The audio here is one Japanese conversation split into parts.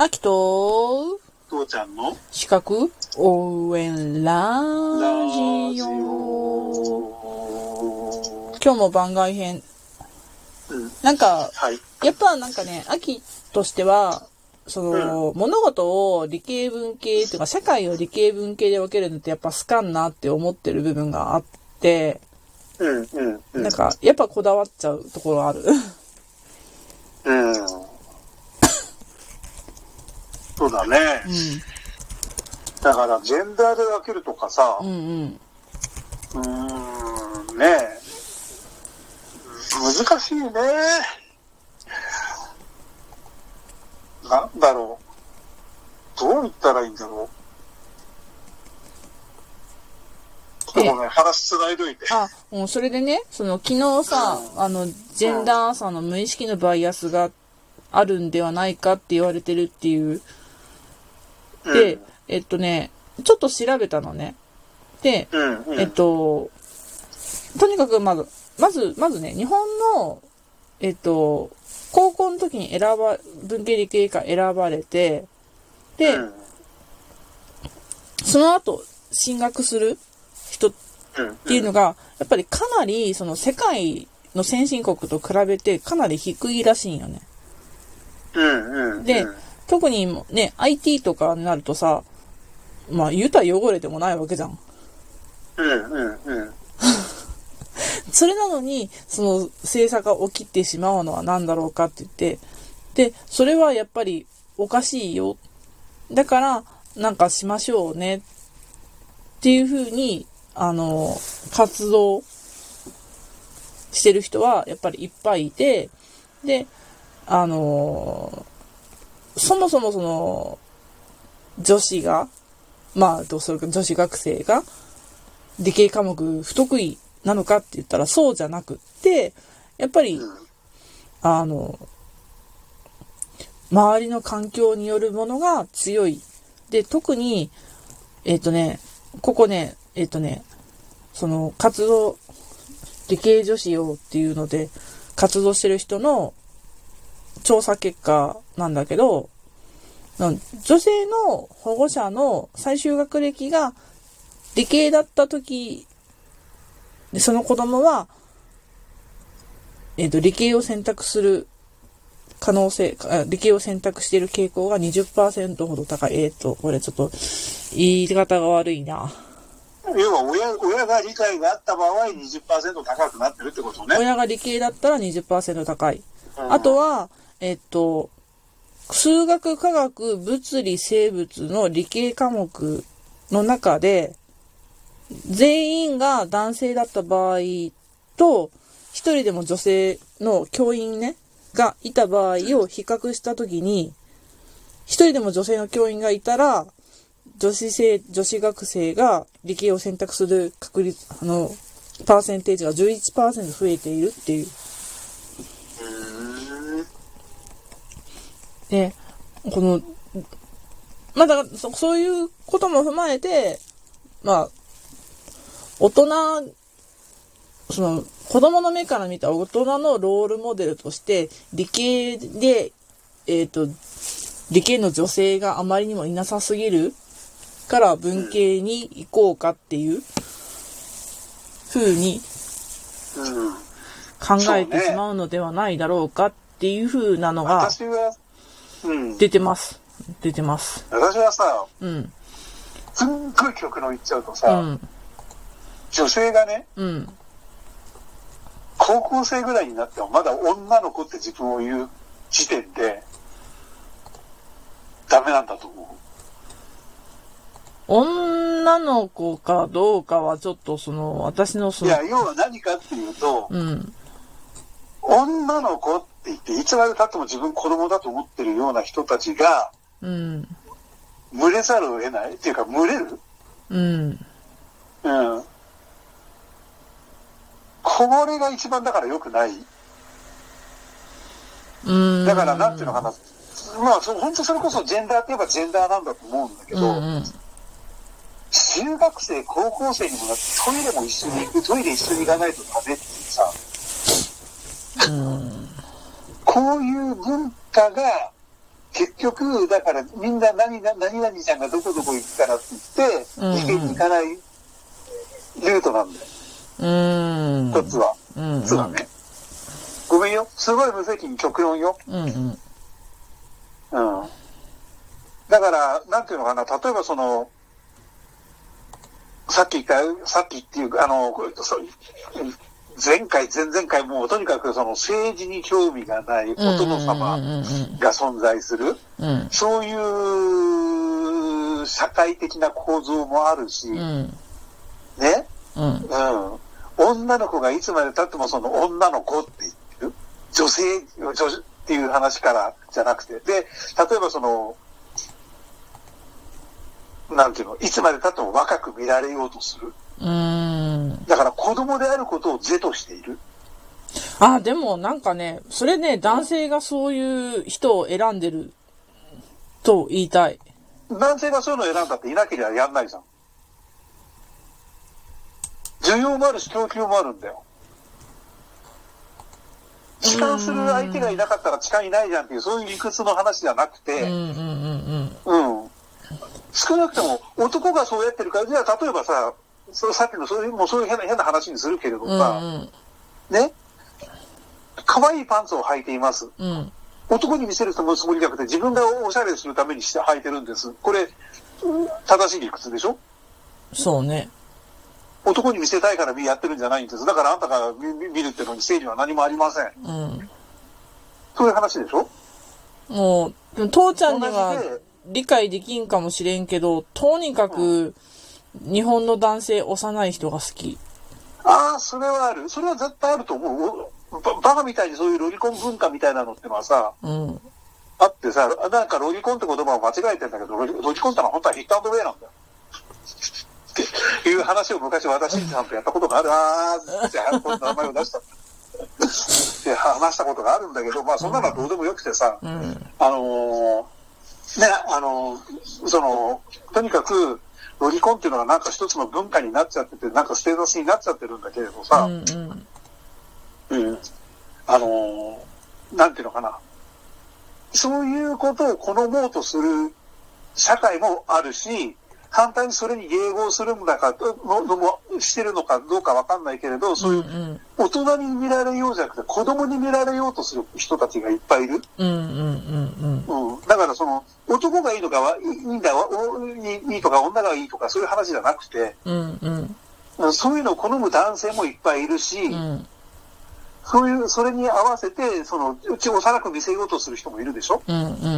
あきと、父ちゃんの？資格応援ララジジオ。オ。今日も番外編。うんなんか、はい。やっぱなんかね、秋としては、その、物事を理系文系というか、社会を理系文系で分けるのってやっぱ好かんなって思ってる部分があって、うん、うん、うん。なんか、やっぱこだわっちゃうところある。うん。そうだね。うだから、ジェンダーで分けるとかさん。う、んうん。うーん、ね難しいね。なんだろう。どう言ったらいいんだろう。えでもね、話つないどいて。あ、もうそれでね、その昨日さ、あの、ジェンダーさの無意識のバイアスがあるんではないかって言われてるっていう。で、うんえっとね、ちょっと調べたのね。で、うん、うん。えっと、とにかくまず、まず、まずね、日本の、えっと、高校の時に選ば、文系理系科選ばれて、で、うん、その後、進学する人うん。っていうのが、やっぱりかなり、その世界の先進国と比べてかなり低いらしいんよね。うん、うん。でうん特にね、IT とかになるとさ、まあ言うたら汚れてもないわけじゃん。うん、うん、うん。それなのに、その性差が起きてしまうのは何だろうかって言って、で、それはやっぱりおかしいよ。だから、なんかしましょうね。っていうふうに、あの、活動してる人はやっぱりいっぱいいて、で、あの、そもそもその、女子が、まあ、どうするか、女子学生が、理系科目不得意なのかって言ったらそうじゃなくって、やっぱり、あの、周りの環境によるものが強い。で、特に、えっ、とね、ここね、えっ、とね、その活動、理系女子用っていうので活動してる人の調査結果なんだけど、うん女性の保護者の最終学歴が理系だった時、でその子供は、えっ、と、理系を選択する可能性、あ理系を選択している傾向が20%ほど高い。えっ、と、これちょっと、言い方が悪いな。要は親、親が理解があった場合20%高くなってるってことね。親が理系だったら20%高い。うんあとは、えっと、数学、科学、物理、生物の理系科目の中で、全員が男性だった場合と、一人でも女性の教員ね、がいた場合を比較したときに、一人でも女性の教員がいたら、女子生、女子学生が理系を選択する確率、あの、パーセンテージが11%増えているっていう。うーんで、この、まあだからそ、そういうことも踏まえて、まあ、大人、その、子供の目から見た大人のロールモデルとして、理系で、えっ、と、理系の女性があまりにもいなさすぎるから文系に行こうかっていう風にうん。考えてしまうのではないだろうかっていう風なのがうん。出てます。出てます。私はさ、うん。すんごい極論言っちゃうとうさ、ん。女性がね、うん。高校生ぐらいになってもまだ女の子って自分を言う時点で、ダメなんだと思女の子かどうかはちょっとその、私のう。そのいや、、要は何かっていうと、うん。女の子って言って、いつまで経っても自分子供だと思ってるような人たちが、うん。群れざるを得ないっていうか、群れる？うん。うん。これが一番だから良くない。うん。だから、なんていうのかな。まあ、そ本当それこそジェンダーって言えばジェンダーなんだと思うんだけど、うんうん。中学生、高校生にもなってトイレも一緒に行く、トイレ一緒に行かないとダメっていうさ、うん。こういう文化が結局、だからみんな何々何々ちゃんがどこどこ行くからって言って、事件に行かないルートなんだよ、うーん。一つは。うんうん。つはね。ごめんよ。すごい無責任極論よ。うんうん。うん。だから、なんていうのかな、例えばその、さっき言った、さっきっていうか、あの、これそう前回、前々回、もうとにかくその政治に興味がないお殿様が存在する、うん。そういう社会的な構造もあるし、うん。ね、うん。うん。女の子がいつまで経ってもその女の子って言ってる？女性、女っていう話からじゃなくて。で、例えばその、なんていうの、いつまで経っても若く見られようとする。うーん。だから子供であることを是としている。あ、でもなんかね、それね、男性がそういう人を選んでると言いたい。男性がそういうのを選んだっていなければやんないじゃん。需要もあるし供給もあるんだよ。痴漢する相手がいなかったら痴漢いないじゃんっていう、そういう理屈の話じゃなくて、うんうんうんうん。うん。少なくとも男がそうやってるから、じゃあ例えばさ、そのさっきのそういう、もうそういう変な変な話にするけれどうんさ、うんね、可愛いパンツを履いています。うん。男に見せるつもりじゃなくて自分がおしゃれするためにして履いてるんです。これ、正しい理屈でしょ？そうね。男に見せたいからやってるんじゃないんです。だからあんたが見るってのに正義は何もありません。うん。そういう話でしょ？もう、父ちゃんには理解できんかもしれんけど、とにかく、日本の男性幼い人が好き。ああ、それはある。それは絶対あると思う。ばバカみたいにそういうロリコン文化みたいなのってのはさ、うん。あってさ、なんかロリコンって言葉を間違えてんだけど、ロリロリコンってのは本当はヒットアンドウェイなんだよ。っていう話を昔私さんとやったことがある。あーってこの名前を出した。って話したことがあるんだけど、まあそんなのはどうでもよくてさ、うん。あのーね、あのーその、とにかく、ロリコンっていうのがなんか一つの文化になっちゃってて、なんかステータスになっちゃってるんだけれどうさ、んうん。うん。あのーなんていうのかな。そういうことを好もうとする社会もあるし、反対にそれに迎合するんだか、ののもしてるのかどうかわかんないけれど、そういううん大人に見られようじゃなくて子供に見られようとする人たちがいっぱいいる。うんうんうんうん。だからその、男がいいのかはいいんだいいいいとか女がいいとかそういう話じゃなくて、うんうん。うんそういうのを好む男性もいっぱいいるし、うん。そういう、それに合わせて、その、うち幼く見せようとする人もいるでしょ？うんうんうんうんう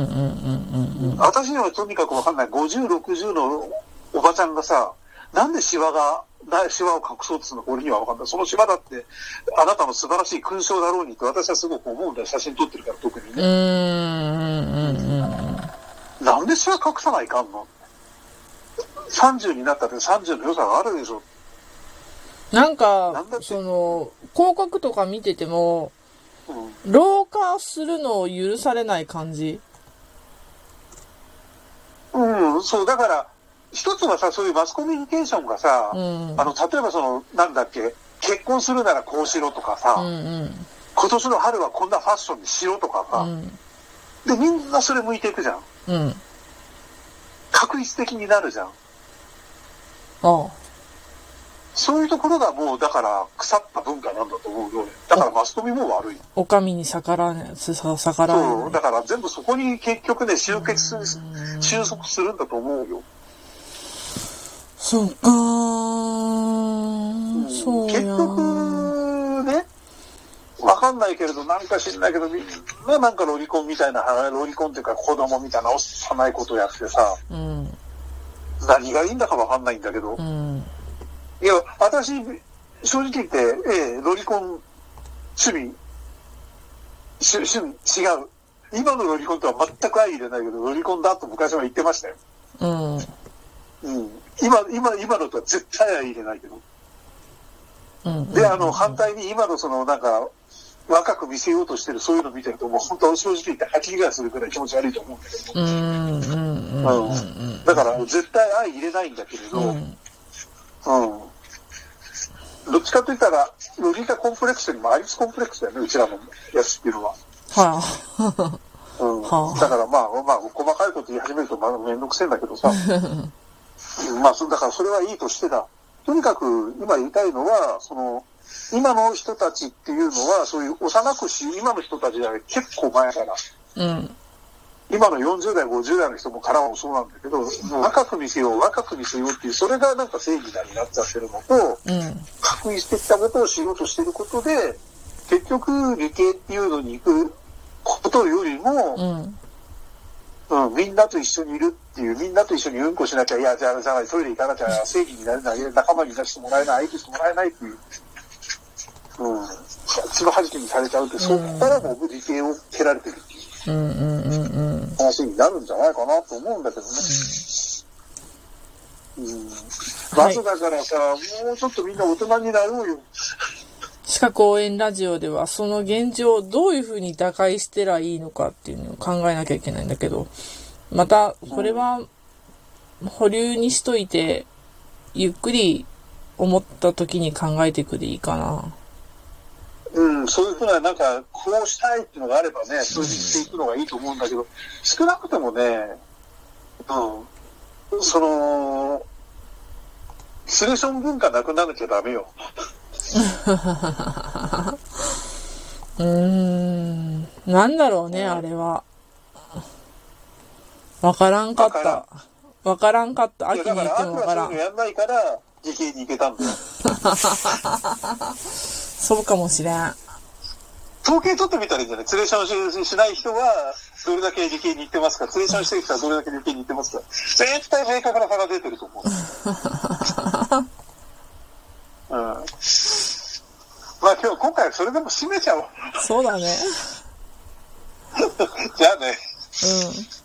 ん私にはとにかくわかんない。50、60のおばちゃんがさ、なんでシワが、なシワを隠そうとするのか俺にはわかんない。そのシワだって、あなたの素晴らしい勲章だろうにって私はすごく思うんだよ。写真撮ってるから特にね。うんうんうんうんなんでシワ隠さないかんの ?30 になったって30の良さがあるでしょ。なんかなんその広告とか見ててもうん。老化するのを許されない感じうん、そう、だから、一つはさ、そういうマスコミュニケーションがさ、うん。あの、例えばその、なんだっけ、結婚するならこうしろとかさ、うんうん。今年の春はこんなファッションにしろとかさ、うん。で、みんなそれ向いていくじゃん。うん。確率的になるじゃん。あそういうところがもう、だから、腐った文化なんだと思うよ。俺だからマスコミも悪い。お上に逆らえさ逆らえそう。だから全部そこに結局ね、集結する、収束するんだと思うよ。そっかーそう結や局、ね、わかんないけれど、なんか知んないけど、みんななんかロリコンみたいな、ロリコンっていうか子供みたいな幼いことをやってさ、うん何がいいんだかわかんないんだけどう。んいや、私、正直言って、ええ、ロリコン、趣味、趣趣味、違う。今のロリコンとは全く相入れないけど、ロリコンだと昔は言ってましたよ。うんうん。今、今、今のとは絶対相入れないけど。うんで、あの、反対に今のその、なんか、若く見せようとしてるそういうの見てると、もう本当正直言って吐き気がするくらい気持ち悪いと思うんだけど。うんうんうんうんうんだから、絶対相入れないんだけれど、ううんん。どっちかと言ったら、ロリータコンプレックスよりもアリスコンプレックスだよね、うちらのやつっていうのは。はうん。はあだからまあ、まあ、細かいこと言い始めるとまだめんどくせえんだけどさ。まあ、そだからそれはいいとしてだ。とにかく今言いたいのは、その、今の人たちっていうのは、そういう幼くし、今の人たちでは結構前から、うん。今の40代、50代の人もからもそうなんだけど、若く見せよう、若く見せようっていう、それがなんか正義だになっちゃってるのと、うん。確認してきたことをしようとしてることで、結局理系っていうのに行くことよりも、うん。うん、みんなと一緒にいるっていう、みんなと一緒にうんこしなきゃ、いや、じゃあ、じゃあ、トイレ行かなきゃ、正義になれない、仲間になしてもらえない、相手してもらえないっていう、うん、血の弾きにされちゃうって、そこからもう理系を蹴られてるっていううん。うん。うん。うん。話になるんじゃないかなと思うんだけどね。うん。まずだからさ、もうちょっとみんな大人になろうよ。歯科公園ラジオではその現状をどういうふうに打開してらいいのかっていうのを考えなきゃいけないんだけど、また、これは保留にしといて、ゆっくり思った時に考えていくでいいかな。うん、そういうふうな、なんか、こうしたいっていうのがあればね、そういうしていくのがいいと思うんだけど、少なくともね、うん、その、スレーション文化なくならなきゃダメよ。うーん。なんだろうね、あれは。わからんかった。わからんかった。秋いやだから、に言ってもわからん。やんないから、理系に行けたんだよ。そうかもしれん。統計取ってみたらいいんじゃない？ツレーションししない人は、どれだけ理系に行ってますか？ツレーションしてる人はどれだけ理系に行ってますか？絶対明確な差が出てると思う。うん。まあ今日、今回はそれでも締めちゃおう。そうだね。じゃあね。うん。